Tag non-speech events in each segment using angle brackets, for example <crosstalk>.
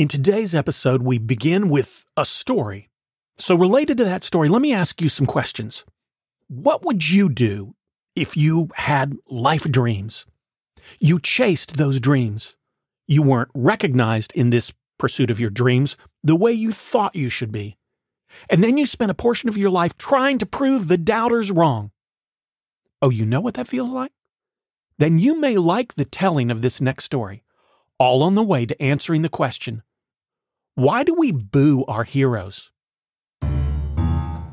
In today's episode, we begin with a story. So, related to that story, let me ask you some questions. What would you do if you had life dreams? You chased those dreams. You weren't recognized in this pursuit of your dreams the way you thought you should be. And then you spent a portion of your life trying to prove the doubters wrong. Oh, you know what that feels like? Then you may like the telling of this next story, all on the way to answering the question why do we boo our heroes?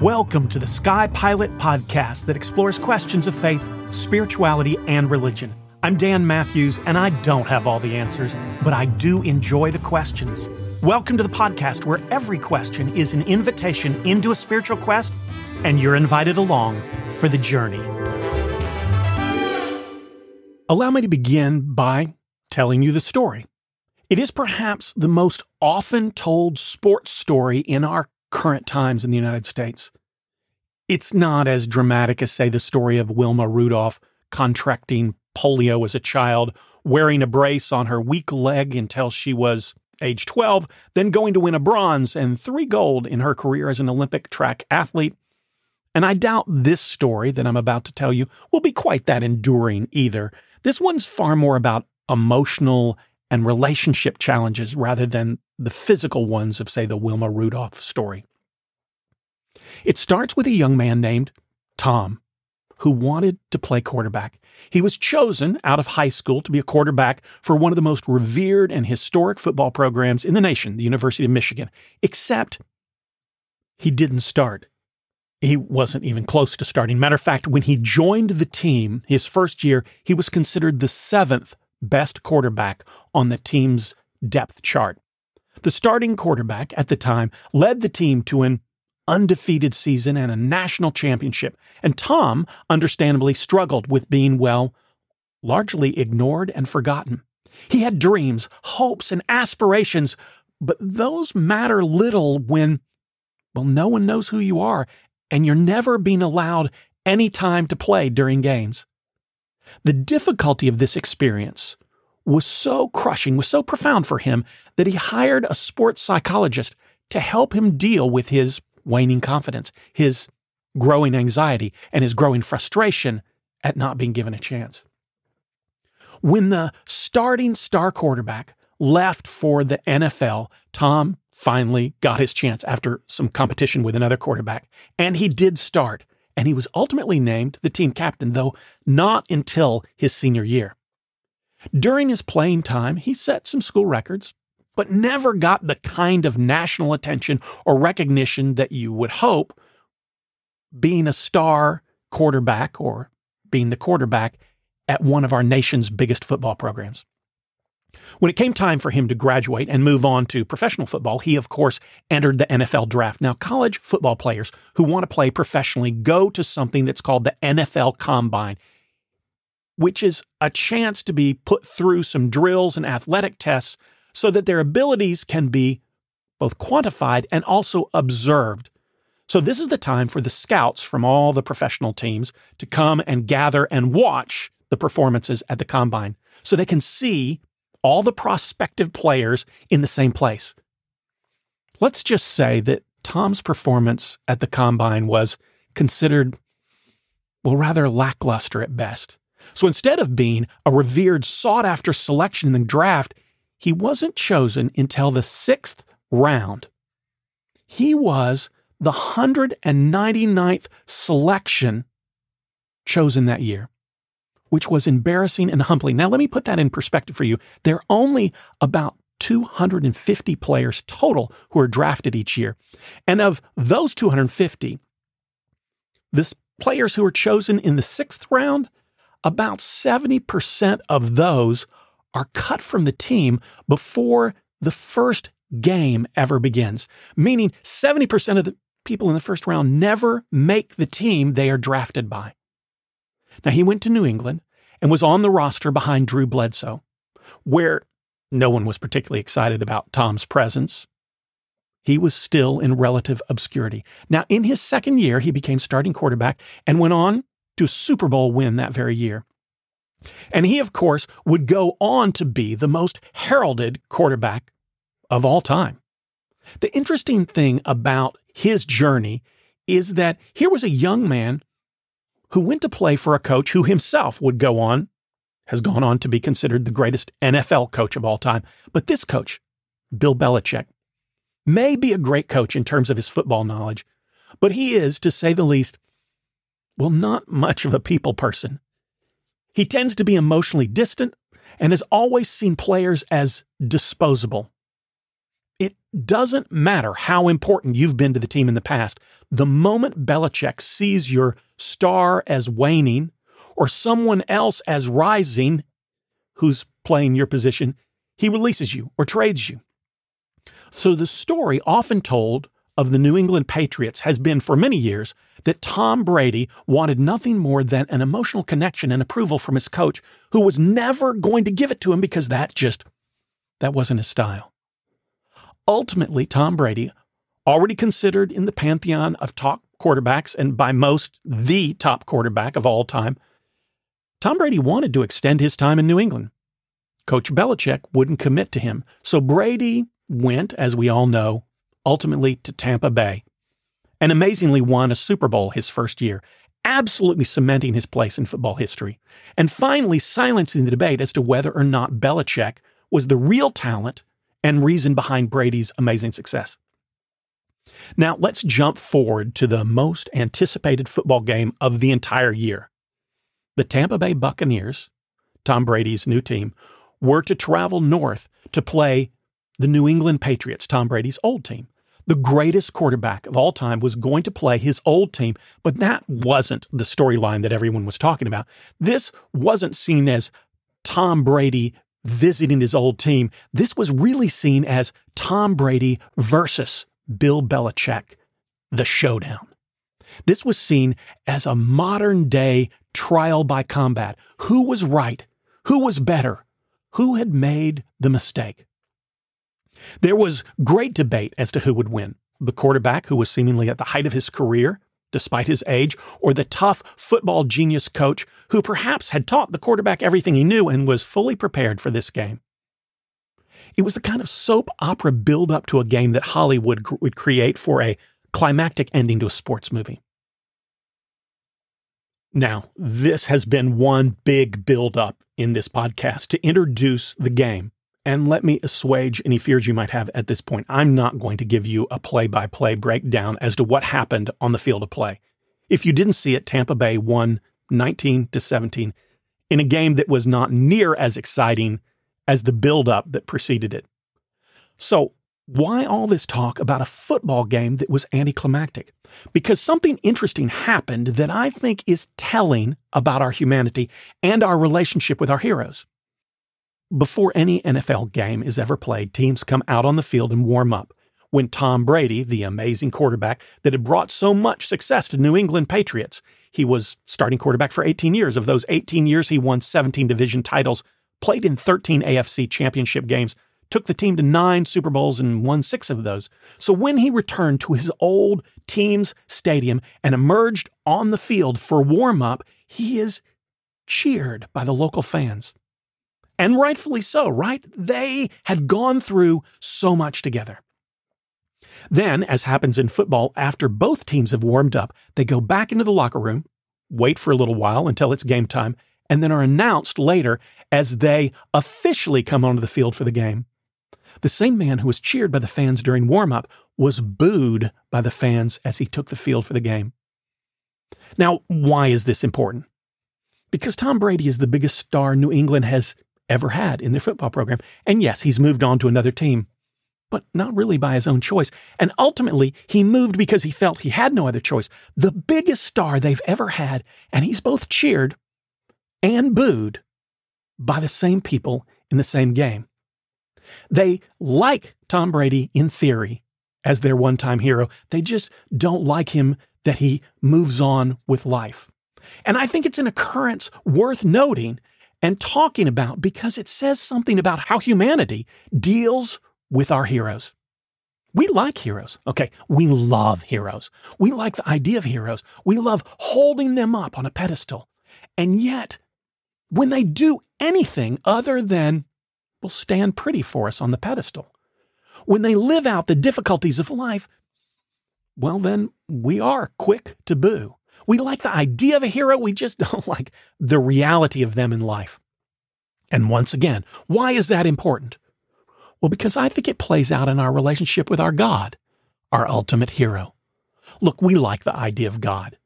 Welcome to the Sky Pilot podcast that explores questions of faith, spirituality, and religion. I'm Dan Matthews, and I don't have all the answers, but I do enjoy the questions. Welcome to the podcast where every question is an invitation into a spiritual quest, and you're invited along for the journey. Allow me to begin by telling you the story. It is perhaps the most often told sports story in our current times in the United States. It's not as dramatic as, say, the story of Wilma Rudolph contracting polio as a child, wearing a brace on her weak leg until she was age 12, then going to win a bronze and three gold in her career as an Olympic track athlete. And I doubt this story that I'm about to tell you will be quite that enduring either. This one's far more about emotional and relationship challenges rather than the physical ones of, say, the Wilma Rudolph story. It starts with a young man named Tom who wanted to play quarterback. He was chosen out of high school to be a quarterback for one of the most revered and historic football programs in the nation, the University of Michigan, except he didn't start. He wasn't even close to starting. Matter of fact, when he joined the team his first year, he was considered the seventh best quarterback on the team's depth chart. The starting quarterback at the time led the team to an undefeated season and a national championship, and Tom understandably struggled with being, well, largely ignored and forgotten. He had dreams, hopes, and aspirations, but those matter little when, well, no one knows who you are, and you're never being allowed any time to play during games. The difficulty of this experience was so crushing, was so profound for him that he hired a sports psychologist to help him deal with his waning confidence, his growing anxiety, and his growing frustration at not being given a chance. When the starting star quarterback left for the NFL, Tom finally got his chance after some competition with another quarterback, and he did start and he was ultimately named the team captain, though not until his senior year. During his playing time, he set some school records, but never got the kind of national attention or recognition that you would hope being a star quarterback or being the quarterback at one of our nation's biggest football programs. When it came time for him to graduate and move on to professional football, he, of course, entered the NFL draft. Now, college football players who want to play professionally go to something that's called the NFL Combine, which is a chance to be put through some drills and athletic tests so that their abilities can be both quantified and also observed. So, this is the time for the scouts from all the professional teams to come and gather and watch the performances at the combine so they can see all the prospective players in the same place. Let's just say that Tom's performance at the combine was considered, well, rather lackluster at best. So instead of being a revered, sought after selection in the draft, he wasn't chosen until the sixth round. He was the 199th selection chosen that year which was embarrassing and humbling. Now, let me put that in perspective for you. There are only about 250 players total who are drafted each year. And of those 250, the players who are chosen in the sixth round, about 70% of those are cut from the team before the first game ever begins, meaning 70% of the people in the first round never make the team they are drafted by. Now, he went to New England and was on the roster behind Drew Bledsoe, where no one was particularly excited about Tom's presence. He was still in relative obscurity. Now, in his second year, he became starting quarterback and went on to a Super Bowl win that very year. And he, of course, would go on to be the most heralded quarterback of all time. The interesting thing about his journey is that here was a young man who went to play for a coach who himself would go on, has gone on to be considered the greatest NFL coach of all time. But this coach, Bill Belichick, may be a great coach in terms of his football knowledge, but he is, to say the least, well, not much of a people person. He tends to be emotionally distant and has always seen players as disposable. It doesn't matter how important you've been to the team in the past. The moment Belichick sees your star as waning or someone else as rising who's playing your position, he releases you or trades you. So the story often told of the New England Patriots has been for many years that Tom Brady wanted nothing more than an emotional connection and approval from his coach who was never going to give it to him because that just that wasn't his style. Ultimately, Tom Brady, already considered in the pantheon of top quarterbacks and by most the top quarterback of all time, Tom Brady wanted to extend his time in New England. Coach Belichick wouldn't commit to him, so Brady went, as we all know, ultimately to Tampa Bay, and amazingly won a Super Bowl his first year, absolutely cementing his place in football history, and finally silencing the debate as to whether or not Belichick was the real talent and reason behind Brady's amazing success. Now, let's jump forward to the most anticipated football game of the entire year. The Tampa Bay Buccaneers, Tom Brady's new team, were to travel north to play the New England Patriots, Tom Brady's old team the greatest quarterback of all time was going to play his old team, but that wasn't the storyline that everyone was talking about. This wasn't seen as Tom Brady visiting his old team. This was really seen as Tom Brady versus Bill Belichick, the showdown. This was seen as a modern day trial by combat. Who was right? Who was better? Who had made the mistake? There was great debate as to who would win the quarterback who was seemingly at the height of his career, despite his age, or the tough football genius coach who perhaps had taught the quarterback everything he knew and was fully prepared for this game. It was the kind of soap opera build up to a game that Hollywood would create for a climactic ending to a sports movie. Now, this has been one big build up in this podcast to introduce the game and let me assuage any fears you might have at this point. I'm not going to give you a play by play breakdown as to what happened on the field of play. If you didn't see it, Tampa Bay won 19 to 17 in a game that was not near as exciting as the buildup that preceded it. So, why all this talk about a football game that was anticlimactic? Because something interesting happened that I think is telling about our humanity and our relationship with our heroes. Before any NFL game is ever played, teams come out on the field and warm up. When Tom Brady, the amazing quarterback that had brought so much success to New England Patriots, he was starting quarterback for 18 years. Of those 18 years, he won 17 division titles, played in 13 AFC championship games, took the team to nine Super Bowls and won six of those. So when he returned to his old team's stadium and emerged on the field for warm up, he is cheered by the local fans. And rightfully so, right? They had gone through so much together. Then, as happens in football, after both teams have warmed up, they go back into the locker room, wait for a little while until it's game time, and then are announced later as they officially come onto the field for the game. The same man who was cheered by the fans during warm up was booed by the fans as he took the field for the game. Now, why is this important? Because Tom Brady is the biggest star New England has ever had in their football program. And yes, he's moved on to another team, but not really by his own choice. And ultimately, he moved because he felt he had no other choice. The biggest star they've ever had, and he's both cheered and booed by the same people in the same game. They like Tom Brady in theory as their one time hero. They just don't like him that he moves on with life. And I think it's an occurrence worth noting and talking about because it says something about how humanity deals with our heroes. We like heroes. Okay. We love heroes. We like the idea of heroes. We love holding them up on a pedestal. And yet, when they do anything other than, well, stand pretty for us on the pedestal, when they live out the difficulties of life, well, then we are quick to boo. We like the idea of a hero, we just <laughs> don't like the reality of them in life. And once again, why is that important? Well, because I think it plays out in our relationship with our God, our ultimate hero. Look, we like the idea of God.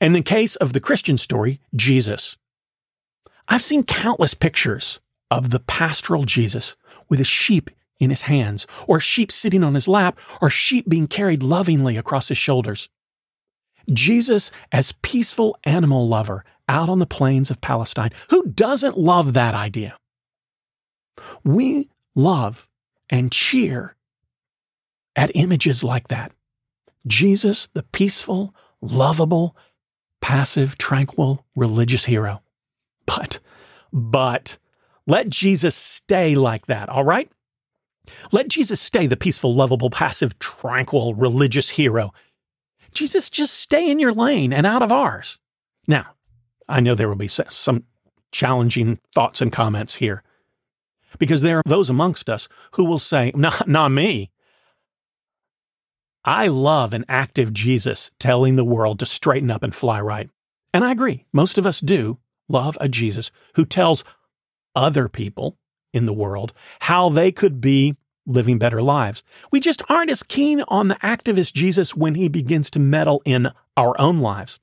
And in the case of the Christian story, Jesus. I've seen countless pictures of the pastoral Jesus with a sheep in his hands, or sheep sitting on his lap, or sheep being carried lovingly across his shoulders. Jesus as peaceful animal lover out on the plains of Palestine. Who doesn't love that idea? We love and cheer at images like that. Jesus, the peaceful, lovable, passive, tranquil, religious hero. But, but, let Jesus stay like that, all right? Let Jesus stay the peaceful, lovable, passive, tranquil, religious hero. Jesus, just stay in your lane and out of ours. Now, I know there will be some challenging thoughts and comments here because there are those amongst us who will say, <laughs> not, not me. I love an active Jesus telling the world to straighten up and fly right. And I agree, most of us do love a Jesus who tells other people in the world how they could be living better lives. We just aren't as keen on the activist Jesus when he begins to meddle in our own lives.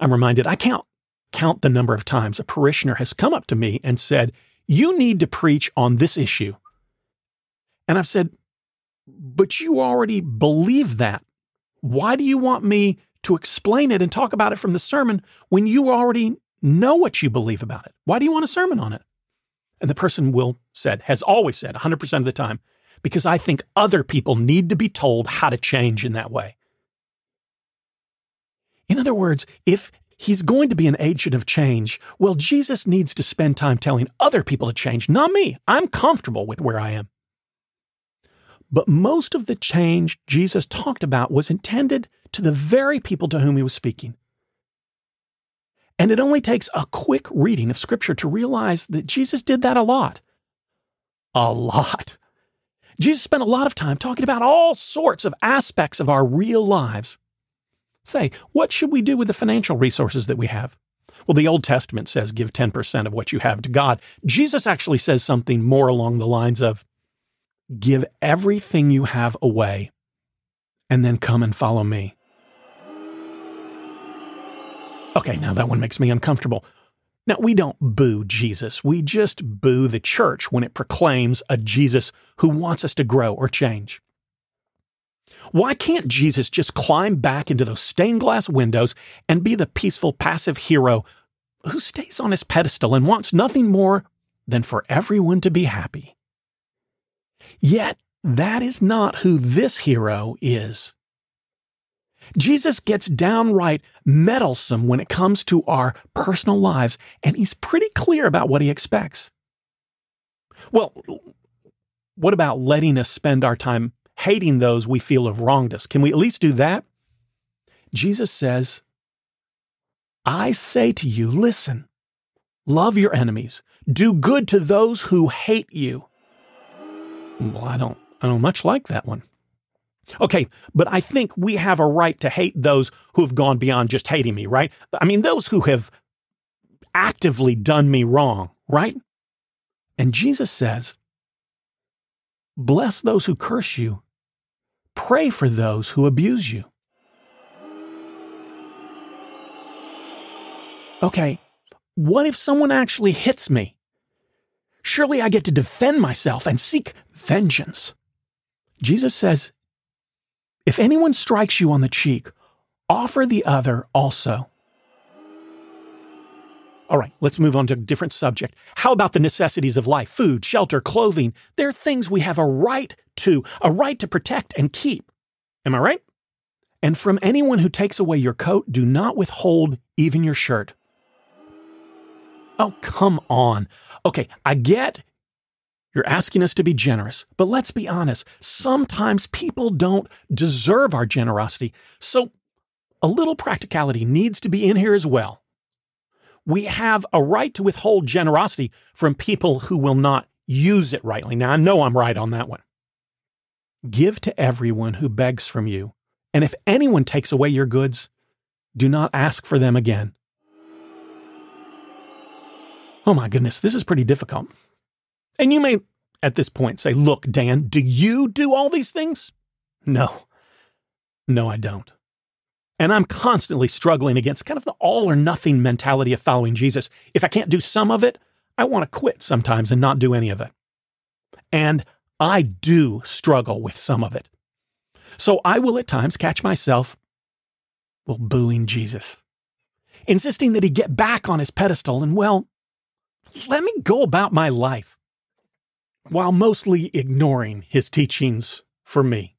I'm reminded I can't count the number of times a parishioner has come up to me and said, You need to preach on this issue. And I've said, But you already believe that. Why do you want me to explain it and talk about it from the sermon when you already know what you believe about it? Why do you want a sermon on it? And the person will said, has always said 100% of the time, because I think other people need to be told how to change in that way. In other words, if he's going to be an agent of change, well, Jesus needs to spend time telling other people to change, not me. I'm comfortable with where I am. But most of the change Jesus talked about was intended to the very people to whom he was speaking. And it only takes a quick reading of Scripture to realize that Jesus did that a lot. A lot. Jesus spent a lot of time talking about all sorts of aspects of our real lives. Say, what should we do with the financial resources that we have? Well, the Old Testament says give 10% of what you have to God. Jesus actually says something more along the lines of give everything you have away and then come and follow me. Okay, now that one makes me uncomfortable. Now, we don't boo Jesus. We just boo the church when it proclaims a Jesus who wants us to grow or change. Why can't Jesus just climb back into those stained glass windows and be the peaceful, passive hero who stays on his pedestal and wants nothing more than for everyone to be happy? Yet, that is not who this hero is. Jesus gets downright meddlesome when it comes to our personal lives, and he's pretty clear about what he expects. Well, what about letting us spend our time hating those we feel have wronged us? Can we at least do that? Jesus says, I say to you, listen, love your enemies, do good to those who hate you. Well, I don't, I don't much like that one. Okay, but I think we have a right to hate those who have gone beyond just hating me, right? I mean, those who have actively done me wrong, right? And Jesus says, Bless those who curse you, pray for those who abuse you. Okay, what if someone actually hits me? Surely I get to defend myself and seek vengeance. Jesus says if anyone strikes you on the cheek, offer the other also. All right, let's move on to a different subject. How about the necessities of life? Food, shelter, clothing. They're things we have a right to, a right to protect and keep. Am I right? And from anyone who takes away your coat, do not withhold even your shirt. Oh, come on. Okay, I get you're asking us to be generous, but let's be honest. Sometimes people don't deserve our generosity. So a little practicality needs to be in here as well. We have a right to withhold generosity from people who will not use it rightly. Now, I know I'm right on that one. Give to everyone who begs from you, and if anyone takes away your goods, do not ask for them again. Oh my goodness, this is pretty difficult. And you may at this point say, Look, Dan, do you do all these things? No. No, I don't. And I'm constantly struggling against kind of the all or nothing mentality of following Jesus. If I can't do some of it, I want to quit sometimes and not do any of it. And I do struggle with some of it. So I will at times catch myself, well, booing Jesus, insisting that he get back on his pedestal and, well, let me go about my life while mostly ignoring his teachings for me.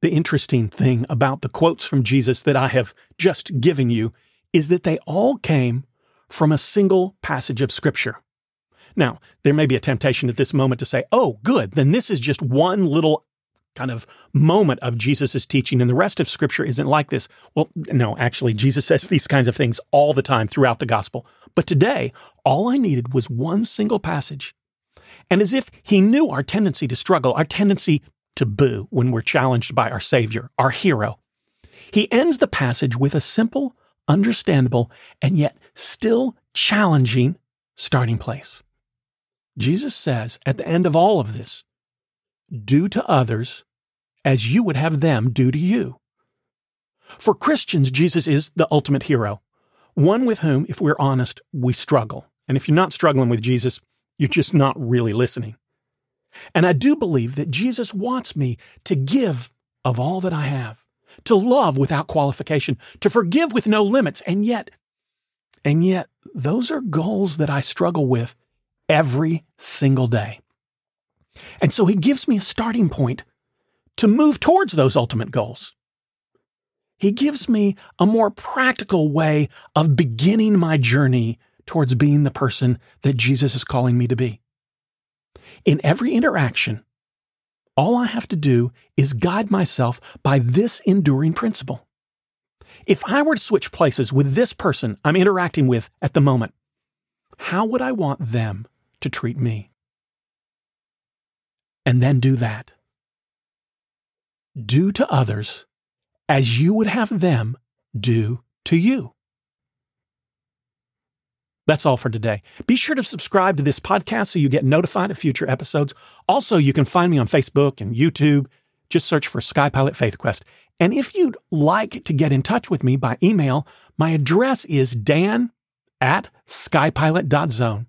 The interesting thing about the quotes from Jesus that I have just given you is that they all came from a single passage of Scripture. Now, there may be a temptation at this moment to say, oh, good, then this is just one little kind of moment of Jesus' teaching, and the rest of Scripture isn't like this. Well, no, actually, Jesus says these kinds of things all the time throughout the gospel. But today, all I needed was one single passage. And as if he knew our tendency to struggle, our tendency to boo when we're challenged by our Savior, our hero. He ends the passage with a simple, understandable, and yet still challenging starting place. Jesus says at the end of all of this, do to others as you would have them do to you. For Christians, Jesus is the ultimate hero, one with whom, if we're honest, we struggle. And if you're not struggling with Jesus, you're just not really listening. And I do believe that Jesus wants me to give of all that I have, to love without qualification, to forgive with no limits. And yet, and yet, those are goals that I struggle with every single day. And so he gives me a starting point to move towards those ultimate goals. He gives me a more practical way of beginning my journey towards being the person that Jesus is calling me to be. In every interaction, all I have to do is guide myself by this enduring principle. If I were to switch places with this person I'm interacting with at the moment, how would I want them to treat me? And then do that. Do to others as you would have them do to you. That's all for today. Be sure to subscribe to this podcast so you get notified of future episodes. Also, you can find me on Facebook and YouTube. Just search for SkyPilot Faith Quest. And if you'd like to get in touch with me by email, my address is dan at skypilot.zone.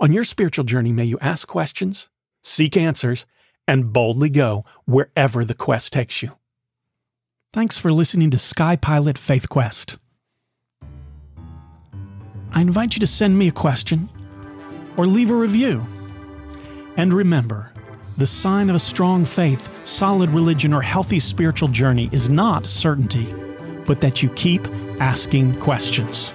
On your spiritual journey, may you ask questions, seek answers, and boldly go wherever the quest takes you. Thanks for listening to SkyPilot Faith Quest. I invite you to send me a question or leave a review. And remember, the sign of a strong faith, solid religion, or healthy spiritual journey is not certainty, but that you keep asking questions.